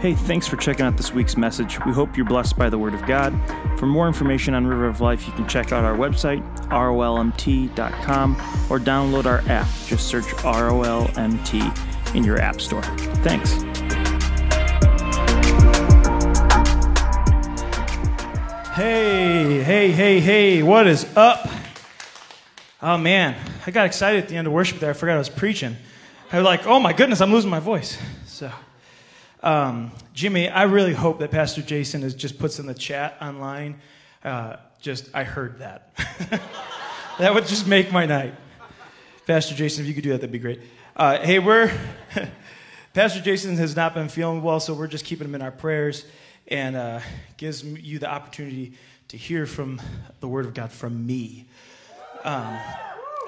Hey, thanks for checking out this week's message. We hope you're blessed by the Word of God. For more information on River of Life, you can check out our website, rolmt.com, or download our app. Just search ROLMT in your App Store. Thanks. Hey, hey, hey, hey, what is up? Oh man, I got excited at the end of worship there. I forgot I was preaching. I was like, oh my goodness, I'm losing my voice. So. Um, Jimmy, I really hope that Pastor Jason is just puts in the chat online. Uh, just, I heard that. that would just make my night. Pastor Jason, if you could do that, that'd be great. Uh, hey, we're, Pastor Jason has not been feeling well, so we're just keeping him in our prayers and uh, gives you the opportunity to hear from the Word of God from me. Um,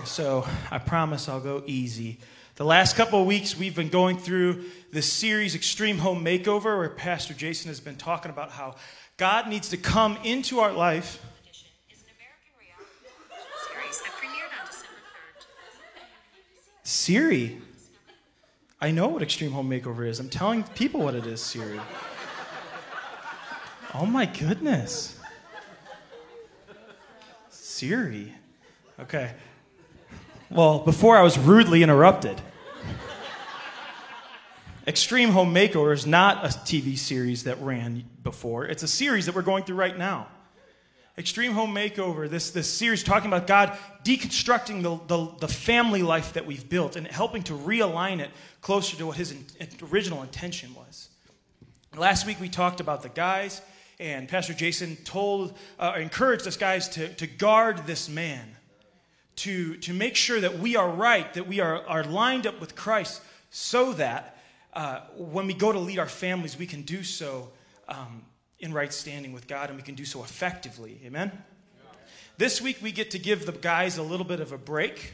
so I promise I'll go easy. The last couple of weeks, we've been going through this series, Extreme Home Makeover, where Pastor Jason has been talking about how God needs to come into our life. Siri. I know what Extreme Home Makeover is. I'm telling people what it is, Siri. Oh my goodness. Siri. Okay. Well, before I was rudely interrupted. Extreme Home Makeover is not a TV series that ran before. It's a series that we're going through right now. Extreme Home Makeover, this, this series talking about God deconstructing the, the, the family life that we've built and helping to realign it closer to what his in, original intention was. Last week we talked about the guys, and Pastor Jason told, uh, encouraged us guys to, to guard this man to, to make sure that we are right, that we are, are lined up with Christ, so that uh, when we go to lead our families, we can do so um, in right standing with God and we can do so effectively. Amen? Yeah. This week, we get to give the guys a little bit of a break.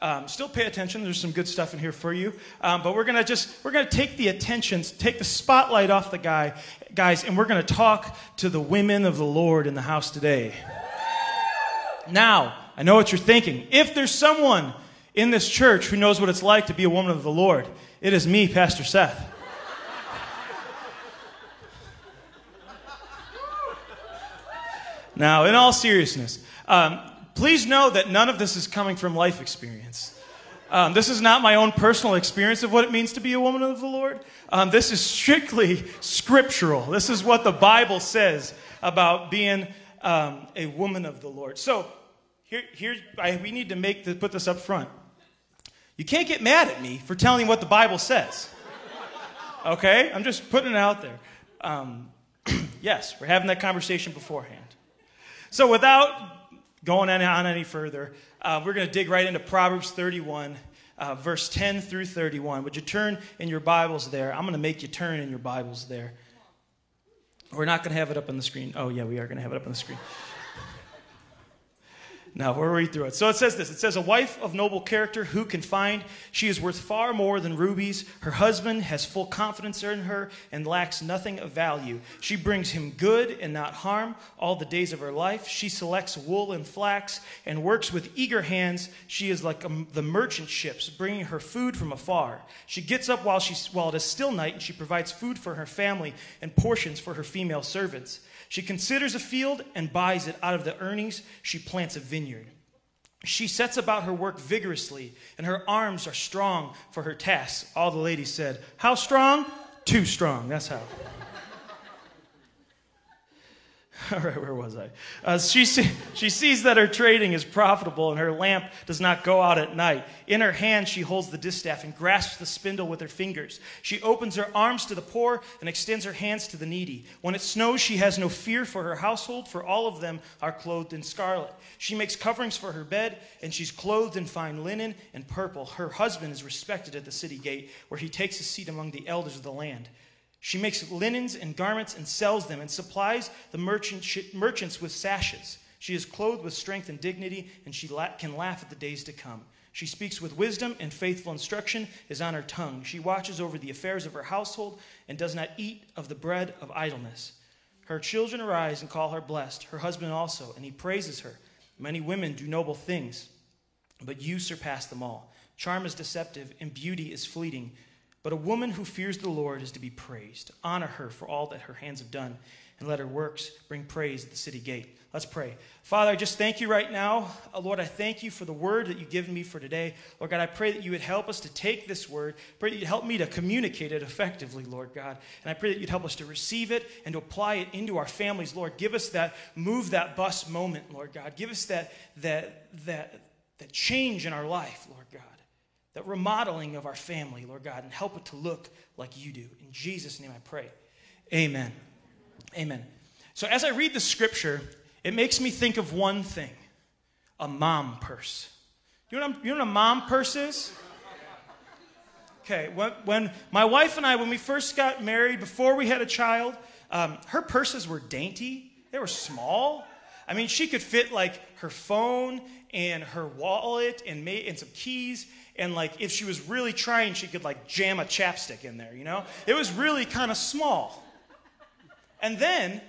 Um, still pay attention. There's some good stuff in here for you. Um, but we're to just, we're to take the attention, take the spotlight off the guy, guys, and we're to talk to the women of the Lord in the house today. Now, I know what you're thinking. If there's someone in this church who knows what it's like to be a woman of the Lord, it is me, Pastor Seth. now, in all seriousness, um, please know that none of this is coming from life experience. Um, this is not my own personal experience of what it means to be a woman of the Lord. Um, this is strictly scriptural. This is what the Bible says about being um, a woman of the Lord. So, here, here I, we need to make the, put this up front. You can't get mad at me for telling you what the Bible says. Okay? I'm just putting it out there. Um, yes, we're having that conversation beforehand. So, without going on any further, uh, we're going to dig right into Proverbs 31, uh, verse 10 through 31. Would you turn in your Bibles there? I'm going to make you turn in your Bibles there. We're not going to have it up on the screen. Oh, yeah, we are going to have it up on the screen. Now, we'll read through it. So it says this It says, A wife of noble character, who can find? She is worth far more than rubies. Her husband has full confidence in her and lacks nothing of value. She brings him good and not harm all the days of her life. She selects wool and flax and works with eager hands. She is like um, the merchant ships, bringing her food from afar. She gets up while, she, while it is still night, and she provides food for her family and portions for her female servants. She considers a field and buys it out of the earnings. She plants a vineyard. She sets about her work vigorously, and her arms are strong for her tasks. All the ladies said, How strong? Too strong. That's how. All right, where was I? Uh, she, see, she sees that her trading is profitable and her lamp does not go out at night. In her hand, she holds the distaff and grasps the spindle with her fingers. She opens her arms to the poor and extends her hands to the needy. When it snows, she has no fear for her household, for all of them are clothed in scarlet. She makes coverings for her bed, and she's clothed in fine linen and purple. Her husband is respected at the city gate, where he takes his seat among the elders of the land. She makes linens and garments and sells them and supplies the merchant, merchants with sashes. She is clothed with strength and dignity, and she la- can laugh at the days to come. She speaks with wisdom, and faithful instruction is on her tongue. She watches over the affairs of her household and does not eat of the bread of idleness. Her children arise and call her blessed, her husband also, and he praises her. Many women do noble things, but you surpass them all. Charm is deceptive, and beauty is fleeting But a woman who fears the Lord is to be praised. Honor her for all that her hands have done, and let her works bring praise at the city gate. Let's pray. Father, I just thank you right now. Uh, Lord, I thank you for the word that you've given me for today. Lord God, I pray that you would help us to take this word. Pray that you'd help me to communicate it effectively, Lord God. And I pray that you'd help us to receive it and to apply it into our families, Lord. Give us that move that bus moment, Lord God. Give us that that that that change in our life, Lord God. That remodeling of our family, Lord God, and help it to look like you do. In Jesus' name I pray. Amen. Amen. So as I read the scripture, it makes me think of one thing a mom purse. You know what, you know what a mom purse is? Okay, when, when, my wife and I, when we first got married, before we had a child, um, her purses were dainty. They were small. I mean, she could fit like her phone and her wallet and, and some keys. And like, if she was really trying, she could like jam a chapstick in there, you know? It was really kind of small. And then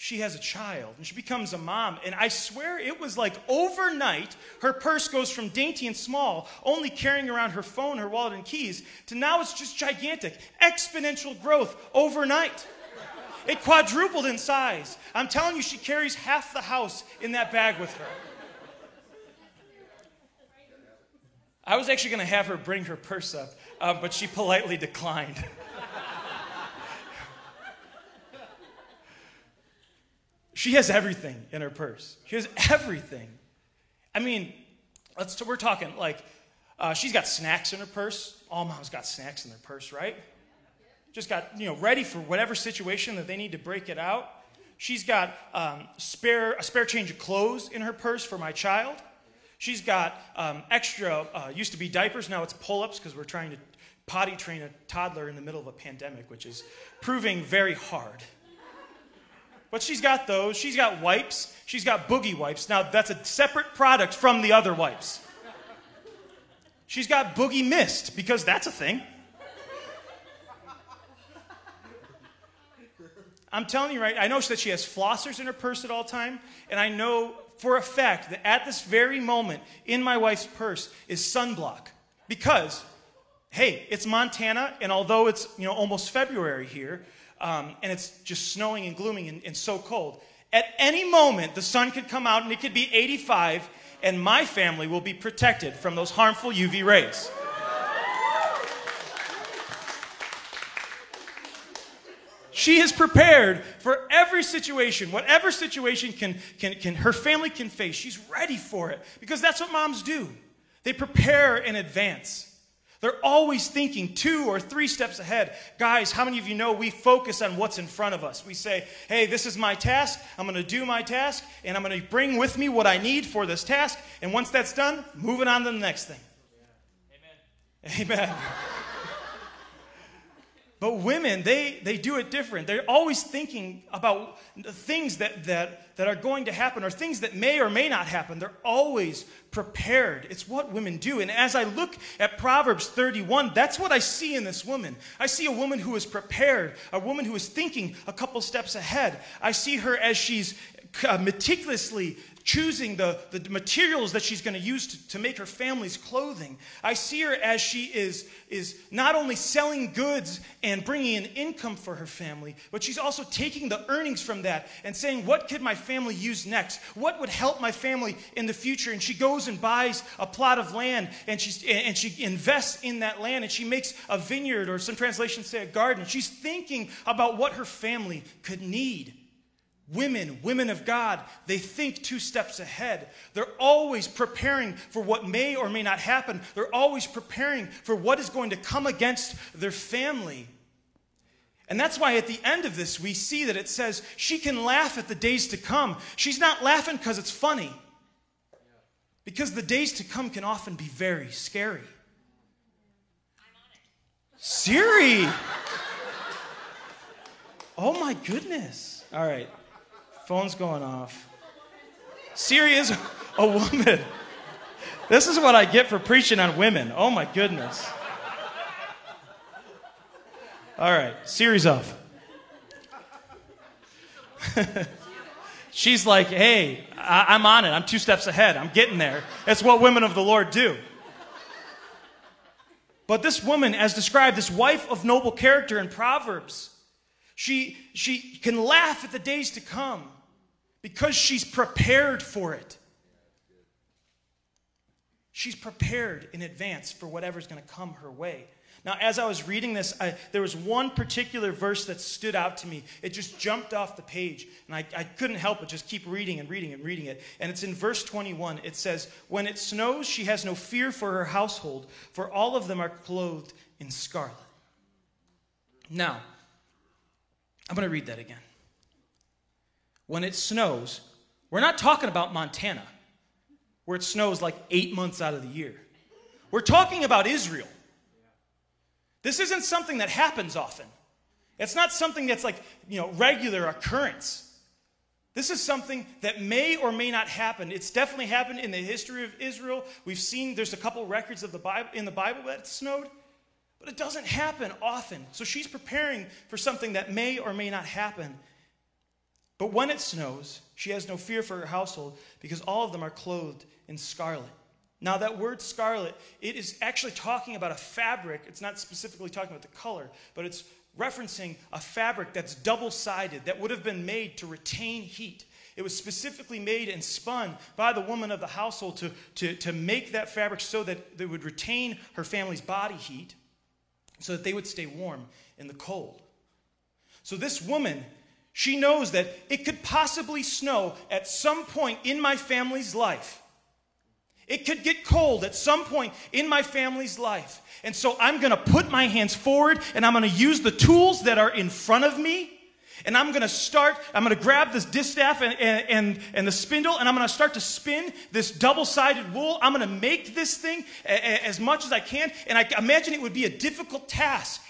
she has a child and she becomes a mom. And I swear it was like overnight, her purse goes from dainty and small, only carrying around her phone, her wallet, and keys, to now it's just gigantic. Exponential growth overnight. It quadrupled in size. I'm telling you, she carries half the house in that bag with her. I was actually going to have her bring her purse up, uh, but she politely declined. She has everything in her purse. She has everything. I mean, let's, we're talking like uh, she's got snacks in her purse. All moms got snacks in their purse, right? Just got, you know, ready for whatever situation that they need to break it out. She's got um, spare, a spare change of clothes in her purse for my child. She's got um, extra, uh, used to be diapers, now it's pull ups because we're trying to potty train a toddler in the middle of a pandemic, which is proving very hard. But she's got those. She's got wipes. She's got boogie wipes. Now, that's a separate product from the other wipes. She's got boogie mist because that's a thing. I'm telling you right, I know that she has flossers in her purse at all time, and I know for a fact that at this very moment in my wife's purse is sunblock because hey, it's Montana, and although it's you know almost February here, um, and it's just snowing and glooming and, and so cold. At any moment, the sun could come out and it could be 85, and my family will be protected from those harmful UV rays. She is prepared for every situation, whatever situation can, can, can her family can face. She's ready for it because that's what moms do. They prepare in advance. They're always thinking two or three steps ahead. Guys, how many of you know we focus on what's in front of us? We say, hey, this is my task. I'm going to do my task, and I'm going to bring with me what I need for this task. And once that's done, moving on to the next thing. Amen. Amen. But women, they, they do it different. They're always thinking about things that, that, that are going to happen or things that may or may not happen. They're always prepared. It's what women do. And as I look at Proverbs 31, that's what I see in this woman. I see a woman who is prepared, a woman who is thinking a couple steps ahead. I see her as she's uh, meticulously choosing the, the materials that she's going to use to make her family's clothing. I see her as she is, is not only selling goods and bringing in income for her family, but she's also taking the earnings from that and saying, What could my family use next? What would help my family in the future? And she goes and buys a plot of land and, she's, and she invests in that land and she makes a vineyard, or some translations say a garden. She's thinking about what her family could need. Women, women of God, they think two steps ahead. They're always preparing for what may or may not happen. They're always preparing for what is going to come against their family. And that's why at the end of this, we see that it says she can laugh at the days to come. She's not laughing because it's funny, because the days to come can often be very scary. Siri! Oh my goodness. All right. Phone's going off. Siri is a woman. This is what I get for preaching on women. Oh my goodness. All right, Siri's off. She's like, hey, I- am on it. I'm two steps ahead. I'm getting there. That's what women of the Lord do. But this woman, as described, this wife of noble character in Proverbs, she, she can laugh at the days to come because she's prepared for it. She's prepared in advance for whatever's going to come her way. Now, as I was reading this, I, there was one particular verse that stood out to me. It just jumped off the page, and I, I couldn't help but just keep reading and reading and reading it. And it's in verse 21. It says, When it snows, she has no fear for her household, for all of them are clothed in scarlet. Now, I'm going to read that again. When it snows, we're not talking about Montana where it snows like eight months out of the year. We're talking about Israel. This isn't something that happens often. It's not something that's like, you know, regular occurrence. This is something that may or may not happen. It's definitely happened in the history of Israel. We've seen there's a couple records of the Bible in the Bible that snowed, but it doesn't happen often. So she's preparing for something that may or may not happen. But when it snows, she has no fear for her household because all of them are clothed in scarlet. Now, that word scarlet, it is actually talking about a fabric. It's not specifically talking about the color, but it's referencing a fabric that's double sided that would have been made to retain heat. It was specifically made and spun by the woman of the household to, to, to make that fabric so that it would retain her family's body heat so that they would stay warm in the cold. So, this woman, she knows that it could possibly snow at some point in my family's life. It could get cold at some point in my family's life. And so I'm going to put my hands forward and I'm going to use the tools that are in front of me. And I'm going to start, I'm going to grab this distaff and, and, and the spindle and I'm going to start to spin this double sided wool. I'm going to make this thing as much as I can. And I imagine it would be a difficult task.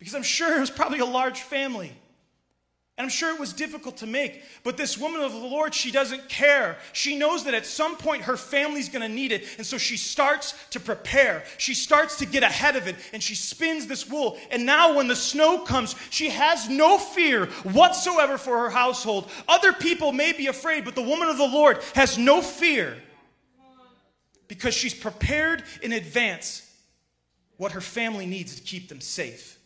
Because I'm sure it was probably a large family. And I'm sure it was difficult to make. But this woman of the Lord, she doesn't care. She knows that at some point her family's going to need it. And so she starts to prepare. She starts to get ahead of it. And she spins this wool. And now when the snow comes, she has no fear whatsoever for her household. Other people may be afraid, but the woman of the Lord has no fear because she's prepared in advance what her family needs to keep them safe.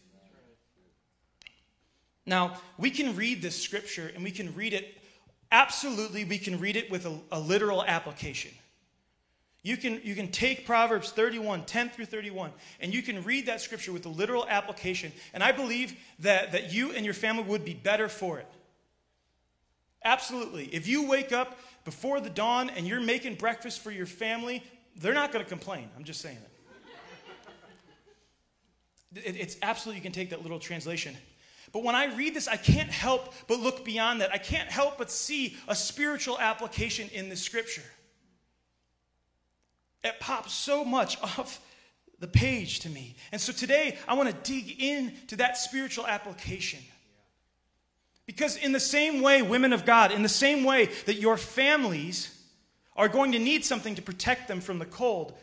Now, we can read this scripture and we can read it, absolutely, we can read it with a, a, literal application. You can, you can take Proverbs 31, 10 through 31, and you can read that scripture with a literal application. And I believe that, that you and your family would be better for it. Absolutely. If you wake up before the dawn and you're making breakfast for your family, they're not going to complain. I'm just saying it. it. It's absolutely, you can take that little translation. But when I read this, I can't help but look beyond that. I can't help but see a spiritual application in the scripture. It pops so much off the page to me. And so today, I want to dig into that spiritual application. Because, in the same way, women of God, in the same way that your families are going to need something to protect them from the cold,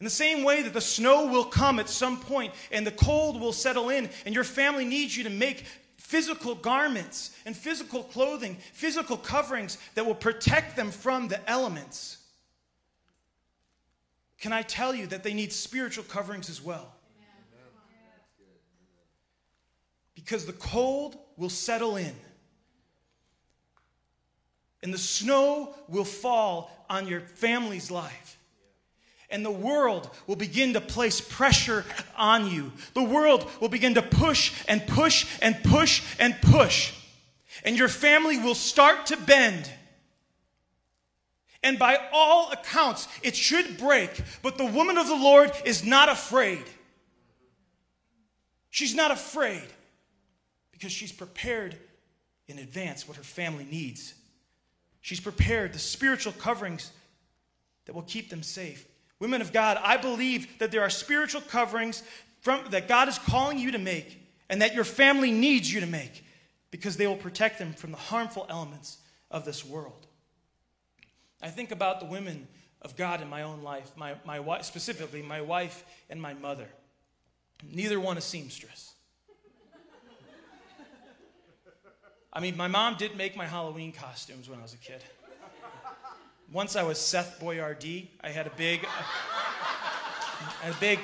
in the same way that the snow will come at some point and the cold will settle in, and your family needs you to make physical garments and physical clothing, physical coverings that will protect them from the elements. Can I tell you that they need spiritual coverings as well? Because the cold will settle in. And the snow will fall on your family's life. And the world will begin to place pressure on you. The world will begin to push and push and push and push. And your family will start to bend. And by all accounts, it should break. But the woman of the Lord is not afraid. She's not afraid because she's prepared in advance what her family needs. She's prepared the spiritual coverings that will keep them safe. Women of God, I believe that there are spiritual coverings from, that God is calling you to make and that your family needs you to make because they will protect them from the harmful elements of this world. I think about the women of God in my own life, my, my wife, specifically my wife and my mother. Neither one a seamstress. I mean, my mom did make my Halloween costumes when I was a kid. Once I was Seth Boyardee. I had a big. and a big,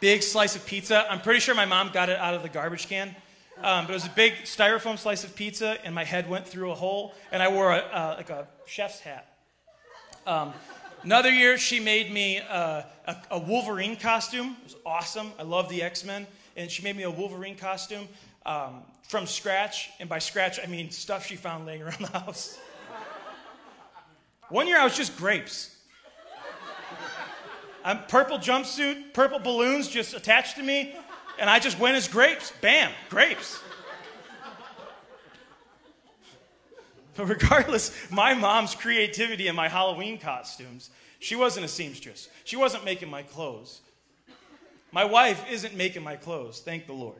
big slice of pizza. I'm pretty sure my mom got it out of the garbage can. Um, but it was a big styrofoam slice of pizza, and my head went through a hole, and I wore a, like a chef's hat. Um, another year, she made me uh, a, a, Wolverine costume. It was awesome. I love the X Men, and she made me a Wolverine costume um, from scratch. And by scratch, I mean stuff she found laying around the house. One year, I was just grapes. I'm purple jumpsuit, purple balloons just attached to me, and I just went as grapes. Bam, grapes. But regardless, my mom's creativity in my Halloween costumes, she wasn't a seamstress. She wasn't making my clothes. My wife isn't making my clothes, thank the Lord.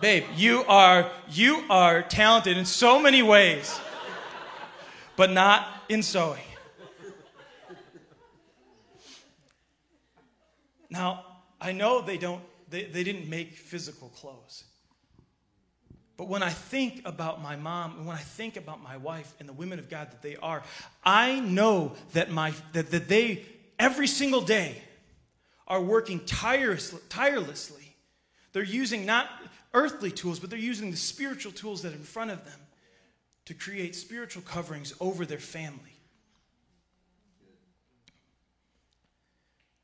Babe, you are you are talented in so many ways, but not in sewing. Now, I know they don't they, they didn't make physical clothes. But when I think about my mom and when I think about my wife and the women of God that they are, I know that, my, that, that they, every single day, are working tirelessly, tirelessly. They're using not earthly tools, but they're using the spiritual tools that are in front of them to create spiritual coverings over their family.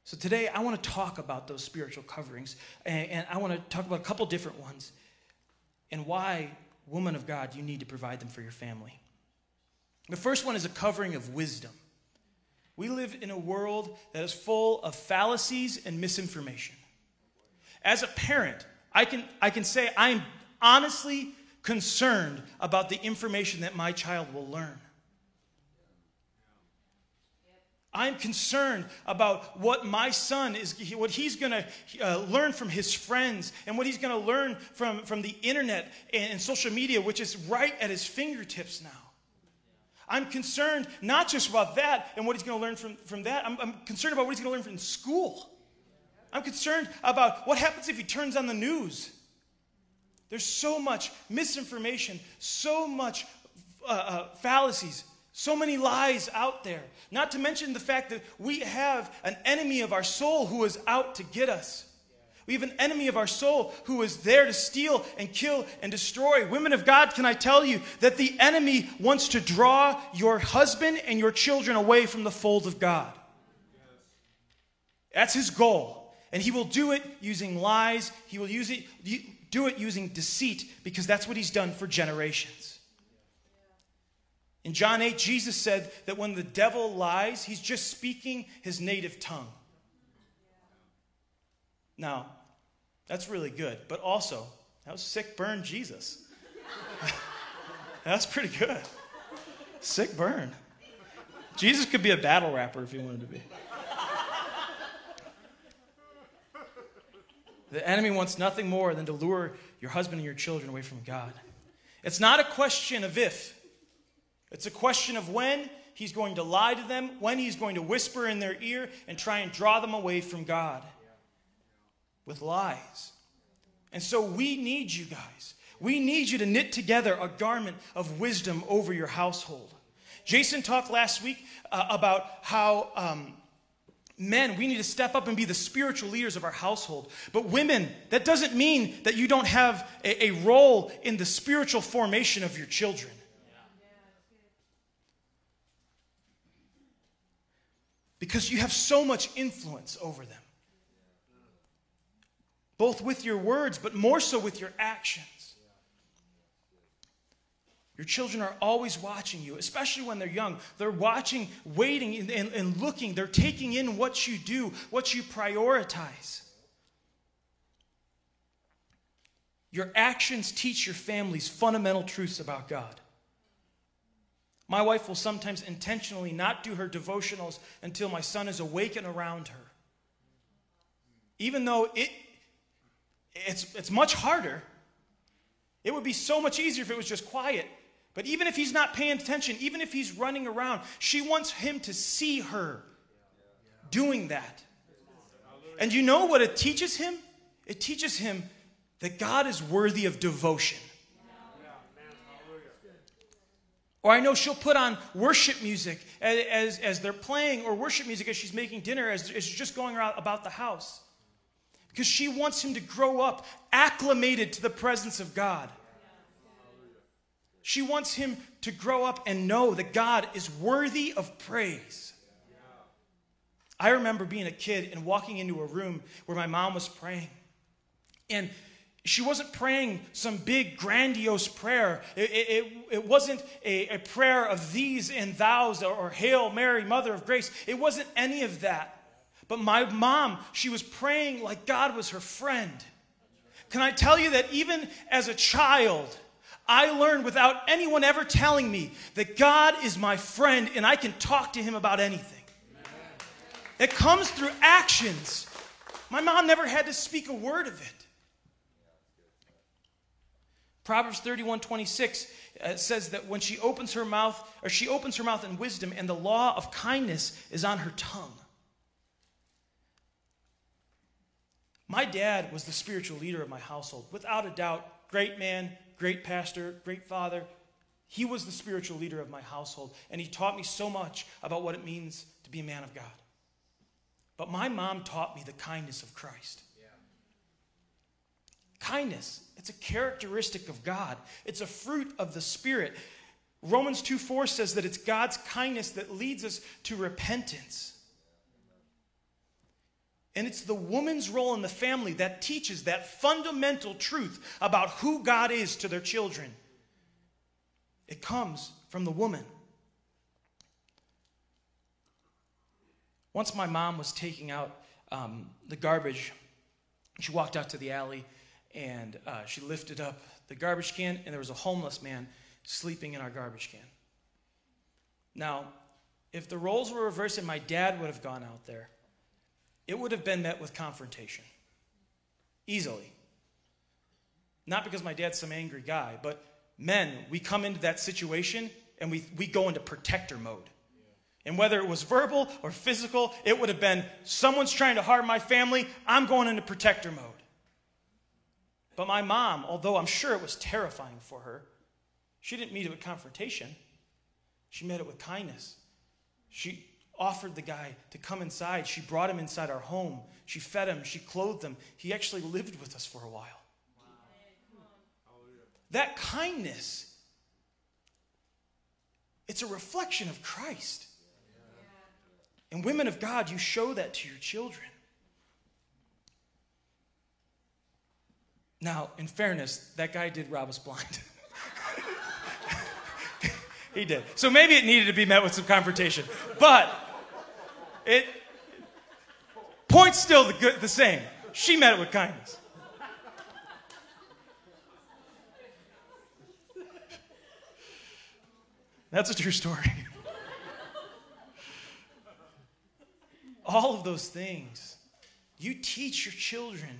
So today, I want to talk about those spiritual coverings, and, I want to talk about a couple different ones and why, woman of God, you need to provide them for your family. The first one is a covering of wisdom. We live in a world that is full of fallacies and misinformation. As a parent, I can, I can say I'm honestly concerned about the information that my child will learn. I'm concerned about what my son is, what he's going to uh, learn from his friends and what he's going to learn from, from the internet and, and social media, which is right at his fingertips now. I'm concerned not just about that and what he's going to learn from, from that, I'm, I'm concerned about what he's going to learn from school. I'm concerned about what happens if he turns on the news. There's so much misinformation, so much uh, uh, fallacies, so many lies out there. Not to mention the fact that we have an enemy of our soul who is out to get us. We have an enemy of our soul who is there to steal and kill and destroy. Women of God, can I tell you that the enemy wants to draw your husband and your children away from the fold of God? That's his goal. And he will do it using lies, he will use it, do it using deceit because that's what he's done for generations. In John 8, Jesus said that when the devil lies, he's just speaking his native tongue. Now, that's really good, but also, that was sick burn Jesus. that's pretty good. Sick burn. Jesus could be a battle rapper if he wanted to be. The enemy wants nothing more than to lure your husband and your children away from God. It's not a question of if, it's a question of when he's going to lie to them, when he's going to whisper in their ear and try and draw them away from God with lies. And so we need you guys. We need you to knit together a garment of wisdom over your household. Jason talked last week uh, about how um, men, we need to step up and be the spiritual leaders of our household. But women, that doesn't mean that you don't have a, a role in the spiritual formation of your children. because you have so much influence over them. Both with your words, but more so with your actions. Your children are always watching you, especially when they're young. They're watching, waiting, and, and, and, looking. They're taking in what you do, what you prioritize. Your actions teach your families fundamental truths about God. My wife will sometimes intentionally not do her devotionals until my son is awake and around her. Even though it, it's, it's much harder. It would be so much easier if it was just quiet. But even if he's not paying attention, even if he's running around, she wants him to see her doing that. And you know what it teaches him? It teaches him that God is worthy of devotion. Or I know she'll put on worship music as, as, as they're playing, or worship music as she's making dinner, as, as she's just going around about the house. Because she wants him to grow up acclimated to the presence of God. She wants him to grow up and know that God is worthy of praise. I remember being a kid and walking into a room where my mom was praying. And she wasn't praying some big, grandiose prayer. It, it, it wasn't a, a, prayer of these and thous or, or Hail Mary, Mother of Grace. It wasn't any of that. But my mom, she was praying like God was her friend. Can I tell you that even as a child, I learned without anyone ever telling me that God is my friend and I can talk to him about anything. It comes through actions. My mom never had to speak a word of it. Proverbs 31 26 uh, says that when she opens her mouth, or she opens her mouth in wisdom, and the law of kindness is on her tongue. My dad was the spiritual leader of my household, without a doubt. Great man, great pastor, great father. He was the spiritual leader of my household, and he taught me so much about what it means to be a man of God. But my mom taught me the kindness of Christ. Yeah. Kindness, it's a characteristic of God, it's a fruit of the Spirit. Romans 2 4 says that it's God's kindness that leads us to repentance. And it's the woman's role in the family that teaches that fundamental truth about who God is to their children. It comes from the woman. Once my mom was taking out um, the garbage, she walked out to the alley and uh, she lifted up the garbage can, and there was a homeless man sleeping in our garbage can. Now, if the roles were reversed and my dad would have gone out there, it would have been met with confrontation. Easily. Not because my dad's some angry guy, but men, we come into that situation and we, we go into protector mode. And whether it was verbal or physical, it would have been someone's trying to harm my family, I'm going into protector mode. But my mom, although I'm sure it was terrifying for her, she didn't meet it with confrontation. She met it with kindness. She offered the guy to come inside. She brought him inside our home. She fed him. She clothed him. He actually lived with us for a while. That kindness, it's a reflection of Christ. And women of God, you show that to your children. Now, in fairness, that guy did rob us blind. he did. So maybe it needed to be met with some confrontation. But it point's still the, good, the same. She met it with kindness. That's a true story. All of those things. You teach your children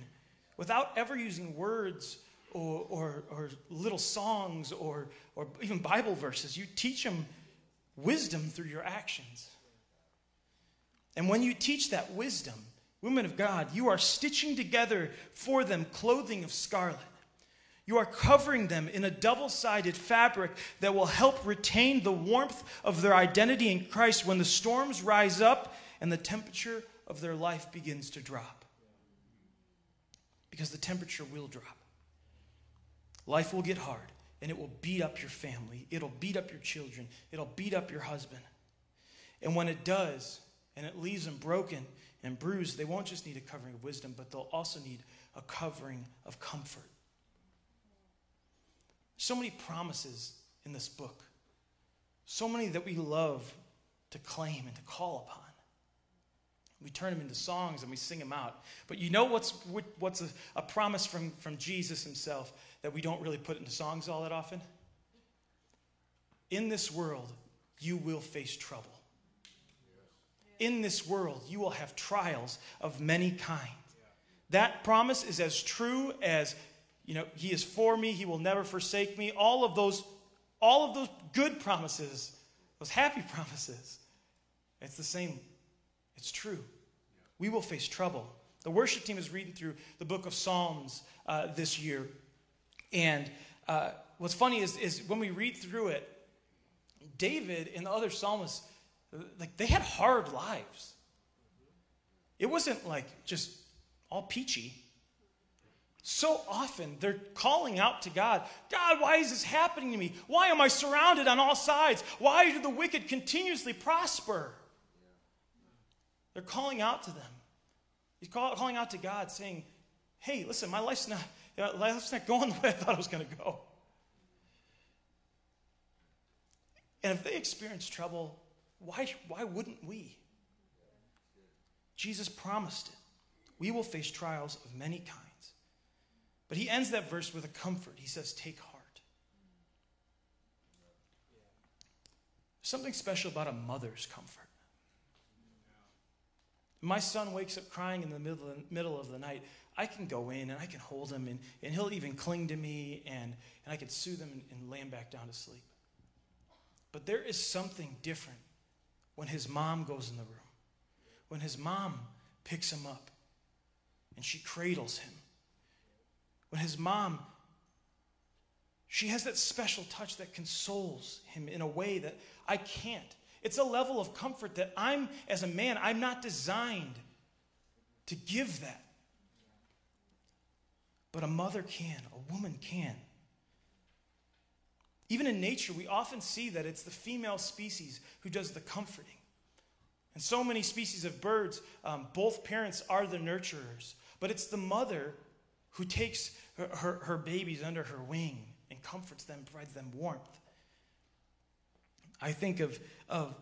without ever using words or, or, or, little songs or, or even Bible verses. You teach them wisdom through your actions. And when you teach that wisdom, women of God, you are stitching together for them clothing of scarlet. You are covering them in a double sided fabric that will help retain the warmth of their identity in Christ when the storms rise up and the temperature of their life begins to drop. Because the temperature will drop. Life will get hard and it will beat up your family, it'll beat up your children, it'll beat up your husband. And when it does, and it leaves them broken and bruised, they won't just need a covering of wisdom, but they'll also need a covering of comfort. So many promises in this book, so many that we love to claim and to call upon. We turn them into songs and we sing them out. But you know what's, what's a, a promise from, from Jesus himself that we don't really put into songs all that often? In this world, you will face trouble in this world you will have trials of many kinds. That promise is as true as, you know, he is for me, he will never forsake me. All of those, all of those good promises, those happy promises. It's the same. It's true. We will face trouble. The worship team is reading through the book of Psalms uh, this year. And uh, what's funny is, is when we read through it, David and the other psalmists, like they had hard lives. It wasn't like just all peachy. So often they're calling out to God God, why is this happening to me? Why am I surrounded on all sides? Why do the wicked continuously prosper? They're calling out to them. He's call, calling out to God, saying, Hey, listen, my life's not, uh, life's not going the way I thought it was going to go. And if they experience trouble, why, why wouldn't we? Jesus promised it. We will face trials of many kinds. But he ends that verse with a comfort. He says, Take heart. Something special about a mother's comfort. My son wakes up crying in the middle of the, middle of the night. I can go in and I can hold him, and, and he'll even cling to me, and, and I can soothe him and, and lay him back down to sleep. But there is something different when his mom goes in the room, when his mom picks him up and she cradles him when his mom, she has that special touch that consoles him in a way that I can't. It's a level of comfort that I'm, as a man, I'm not designed to give that. But a mother can, a woman can. Even in nature, we often see that it's the female species who does the comforting. And so many species of birds, um, both parents are the nurturers, but it's the mother who takes her, her, her babies under her wing and comforts them, provides them warmth. I think of, of,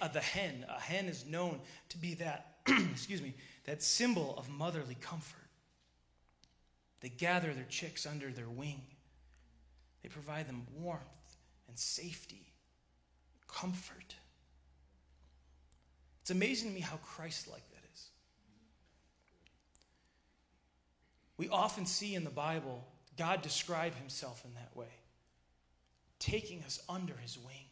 of the hen. A hen is known to be that, excuse me, that symbol of motherly comfort. They gather their chicks under their wing. They provide them warmth and safety, comfort. It's amazing to me how Christ like that is. We often see in the Bible God describe himself in that way, taking us under his wing.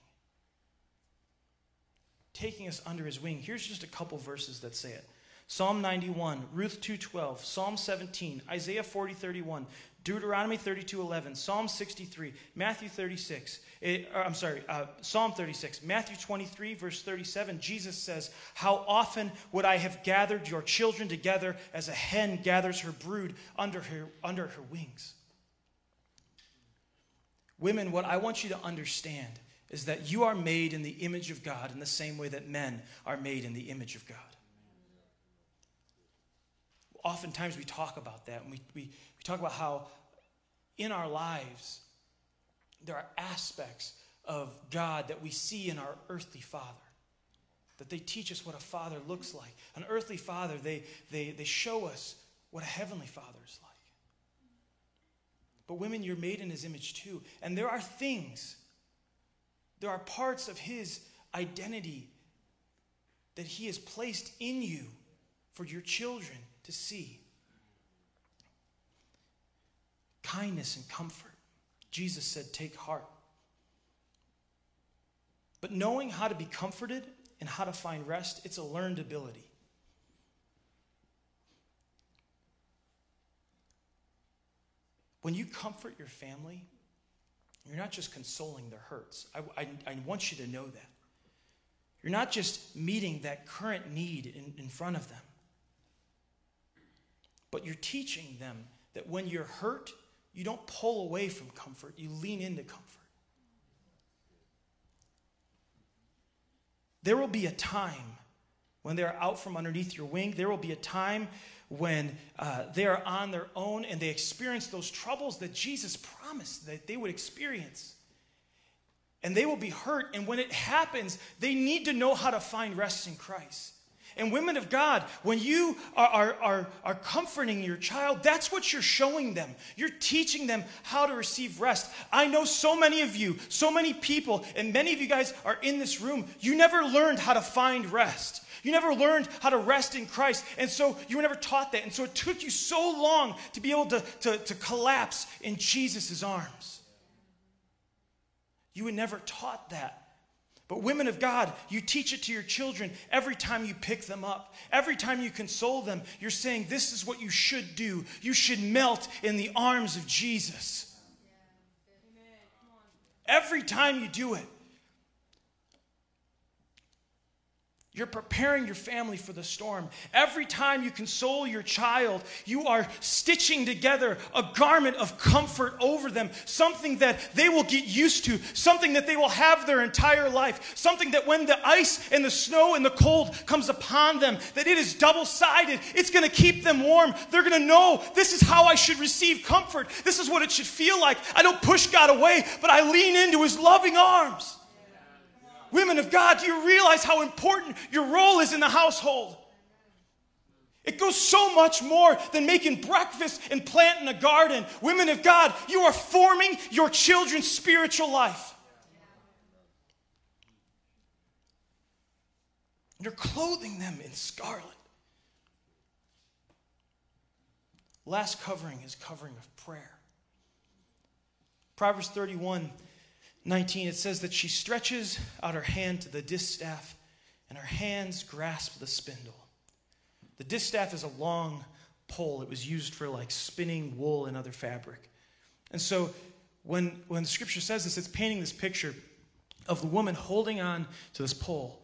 Taking us under his wing. Here's just a couple verses that say it. Psalm 91, Ruth 2:12, Psalm 17, Isaiah 40, 31, Deuteronomy 32, 11, Psalm 63, Matthew 36, it, eh, I'm sorry, uh, Psalm 36, Matthew 23, verse 37, Jesus says, How often would I have gathered your children together as a hen gathers her brood under her, under her wings? Women, what I want you to understand is that you are made in the image of God in the same way that men are made in the image of God oftentimes we talk about that and we, we, we talk about how in our lives there are aspects of God that we see in our earthly father. That they teach us what a father looks like. An earthly father, they, they, they show us what a heavenly father is like. But women, you're made in his image too. And there are things, there are parts of his identity that he has placed in you for your children to see kindness and comfort. Jesus said, Take heart. But knowing how to be comforted and how to find rest, it's a learned ability. When you comfort your family, you're not just consoling their hurts. I, I, I, want you to know that. You're not just meeting that current need in, in front of them but you're teaching them that when you're hurt, you don't pull away from comfort, you lean into comfort. There will be a time when they're out from underneath your wing. There will be a time when uh, they are on their own and they experience those troubles that Jesus promised that they would experience. And they will be hurt. And when it happens, they need to know how to find rest in Christ. And women of God, when you are, are, are, are, comforting your child, that's what you're showing them. You're teaching them how to receive rest. I know so many of you, so many people, and many of you guys are in this room. You never learned how to find rest. You never learned how to rest in Christ. And so you were never taught that. And so it took you so long to be able to, to, to collapse in Jesus' arms. You were never taught that. But, women of God, you teach it to your children every time you pick them up. Every time you console them, you're saying, This is what you should do. You should melt in the arms of Jesus. Every time you do it. You're preparing your family for the storm. Every time you console your child, you are stitching together a garment of comfort over them, something that they will get used to, something that they will have their entire life, something that when the ice and the snow and the cold comes upon them, that it is double-sided. It's going to keep them warm. They're going to know this is how I should receive comfort. This is what it should feel like. I don't push God away, but I lean into his loving arms. Women of God, do you realize how important your role is in the household? It goes so much more than making breakfast and planting a garden. Women of God, you are forming your children's spiritual life. You're clothing them in scarlet. Last covering is covering of prayer. Proverbs 31 19, it says that she stretches out her hand to the distaff, and her hands grasp the spindle. The distaff is a long pole. It was used for like spinning wool and other fabric. And so when, when the scripture says this, it's painting this picture of the woman holding on to this pole.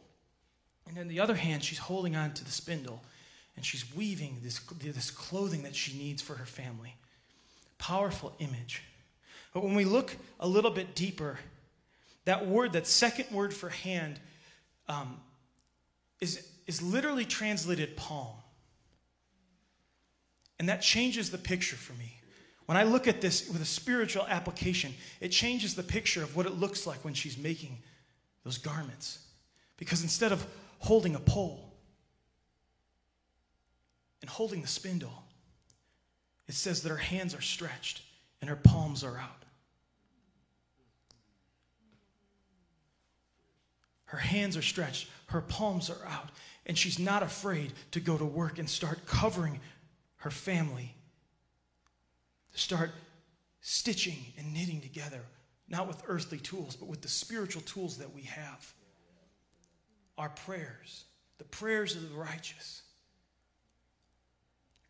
And in the other hand, she's holding on to the spindle and she's weaving this, this clothing that she needs for her family. Powerful image. But when we look a little bit deeper, that word, that second word for hand, um, is, is literally translated palm. And that changes the picture for me. When I look at this with a spiritual application, it changes the picture of what it looks like when she's making those garments. Because instead of holding a pole and holding the spindle, it says that her hands are stretched and her palms are out. Her hands are stretched, her palms are out, and she's not afraid to go to work and start covering her family. to Start stitching and knitting together, not with earthly tools, but with the spiritual tools that we have. Our prayers, the prayers of the righteous.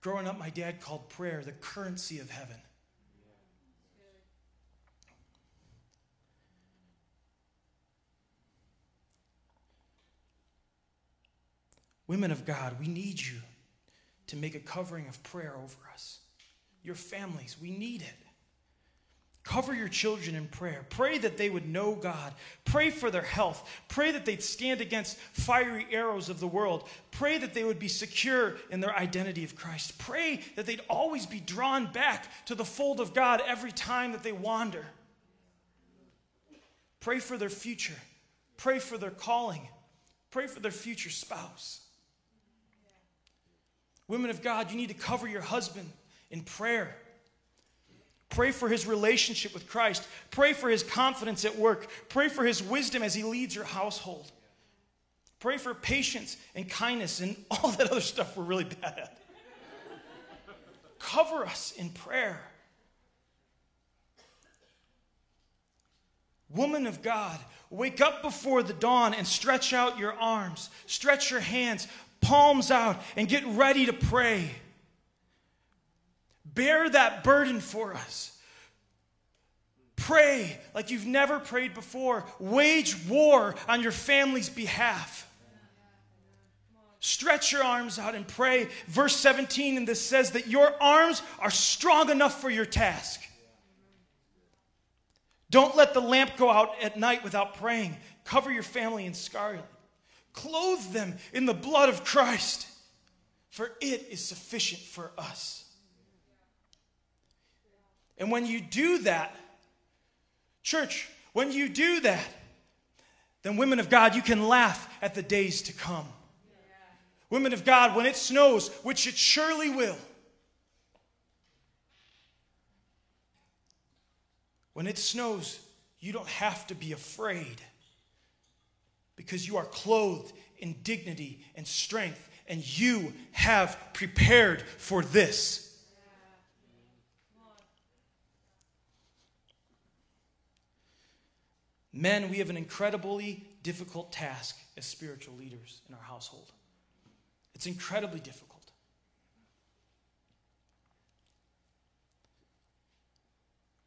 Growing up, my dad called prayer the currency of heaven. Women of God, we need you to make a covering of prayer over us. Your families, we need it. Cover your children in prayer. Pray that they would know God. Pray for their health. Pray that they'd stand against fiery arrows of the world. Pray that they would be secure in their identity of Christ. Pray that they'd always be drawn back to the fold of God every time that they wander. Pray for their future. Pray for their calling. Pray for their future spouse. Women of God, you need to cover your husband in prayer. Pray for his relationship with Christ. Pray for his confidence at work. Pray for his wisdom as he leads your household. Pray for patience and kindness and all that other stuff we're really bad at. Cover us in prayer. Woman of God, wake up before the dawn and stretch out your arms, stretch your hands, palms out, and get ready to pray. Bear that burden for us. Pray like you've never prayed before. Wage war on your family's behalf. Stretch your arms out and pray. Verse 17 and this says that your arms are strong enough for your task. Don't let the lamp go out at night without praying. Cover your family in scarlet. Clothe them in the blood of Christ, for it is sufficient for us. And when you do that, church, when you do that, then, women of God, you can laugh at the days to come. Women of God, when it snows, which it surely will, when it snows, you don't have to be afraid because you are clothed in dignity and strength, and you have prepared for this. Men, we have an incredibly difficult task as spiritual leaders in our household. It's incredibly difficult.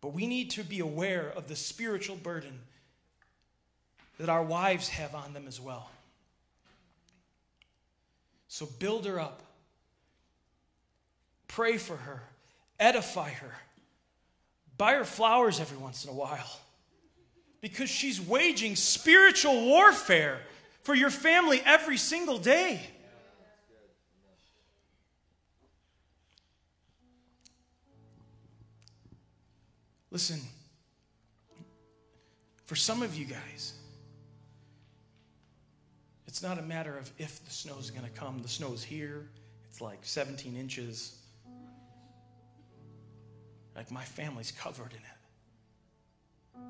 But we need to be aware of the spiritual burden that our wives have on them as well. So build her up. Pray for her. Edify her. Buy her flowers every once in a while. Because she's waging spiritual warfare for your family every single day. Listen, for some of you guys, it's not a matter of if the snow's going to come. The snow's here. It's like 17 inches. Like my family's covered in it.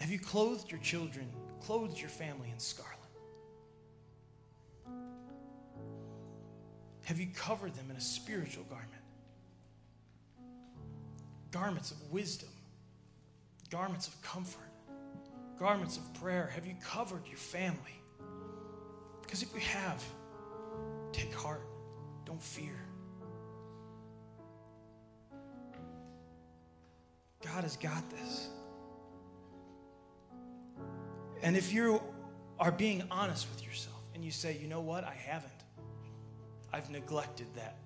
Have you clothed your children, clothed your family in scarlet? Have you covered them in a spiritual garment? Garments of wisdom, garments of comfort, garments of prayer. Have you covered your family? Because if you have, take heart, don't fear. God has got this. And if you are being honest with yourself and you say, you know what, I haven't. I've neglected that.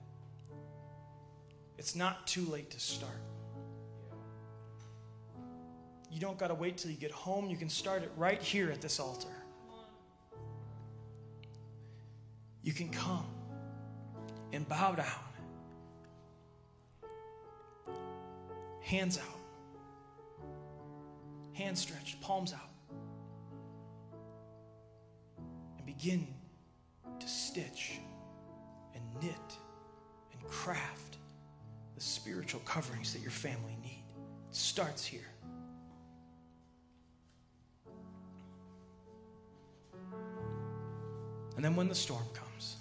It's not too late to start. You don't got to wait till you get home. You can start it right here at this altar. You can come and bow down, hands out, hands stretched, palms out, and begin to stitch and knit and craft the spiritual coverings that your family need. It starts here. And then when the storm comes,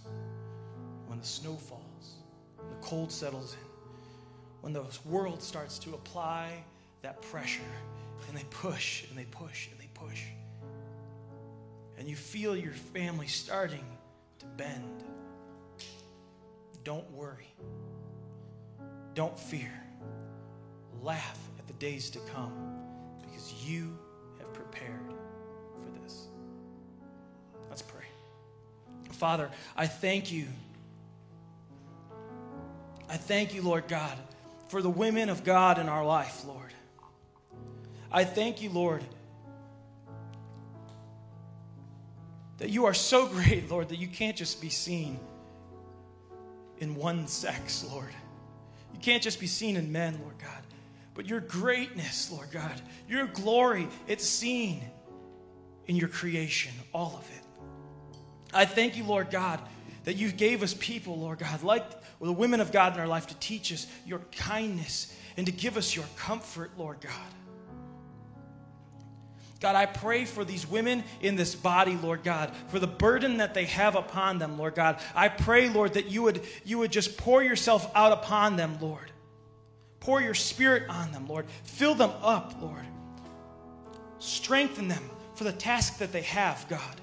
when the snow falls, the cold settles in, when the world starts to apply that pressure, and they push and they push and they push, and you feel your family starting to bend don't worry. Don't fear. Laugh at the days to come because you Father, I thank you. I thank you, Lord God, for the women of God in our life, Lord. I thank you, Lord, that you are so great, Lord, that you can't just be seen in one sex, Lord. You can't just be seen in men, Lord God, but your greatness, Lord God, your glory, it's seen in your creation, all of it. I thank you, Lord God, that you gave us people, Lord God, like the women of God in our life to teach us your kindness and to give us your comfort, Lord God. God, I pray for these women in this body, Lord God, for the burden that they have upon them, Lord God. I pray, Lord, that you would, you would just pour yourself out upon them, Lord. Pour your spirit on them, Lord. Fill them up, Lord. Strengthen them for the task that they have, God.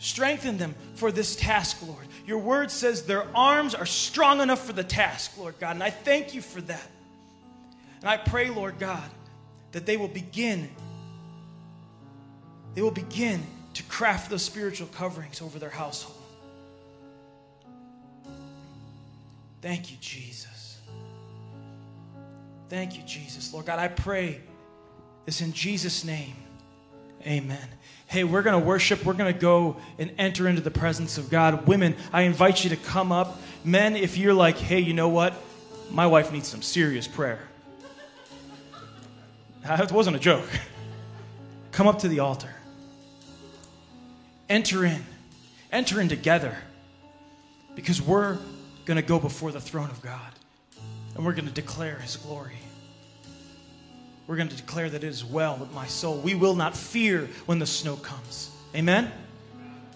Strengthen them for this task, Lord. Your word says their arms are strong enough for the task, Lord God. And I thank you for that. And I pray, Lord God, that they will begin they will begin to craft those spiritual coverings over their household. Thank you, Jesus. Thank you, Jesus. Lord God, I pray this in Jesus' name. Amen. Hey, we're going to worship. We're going to go and enter into the presence of God. Women, I invite you to come up. Men, if you're like, hey, you know what? My wife needs some serious prayer. That wasn't a joke. Come up to the altar. Enter in. Enter in together. Because we're going to go before the throne of God and we're going to declare his glory. We're going to declare that it is well with my soul. We will not fear when the snow comes. Amen?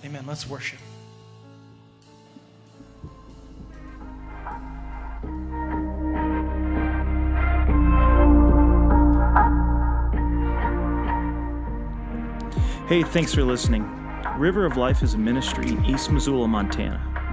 Amen. Let's worship. Hey, thanks for listening. River of Life is a ministry in East Missoula, Montana.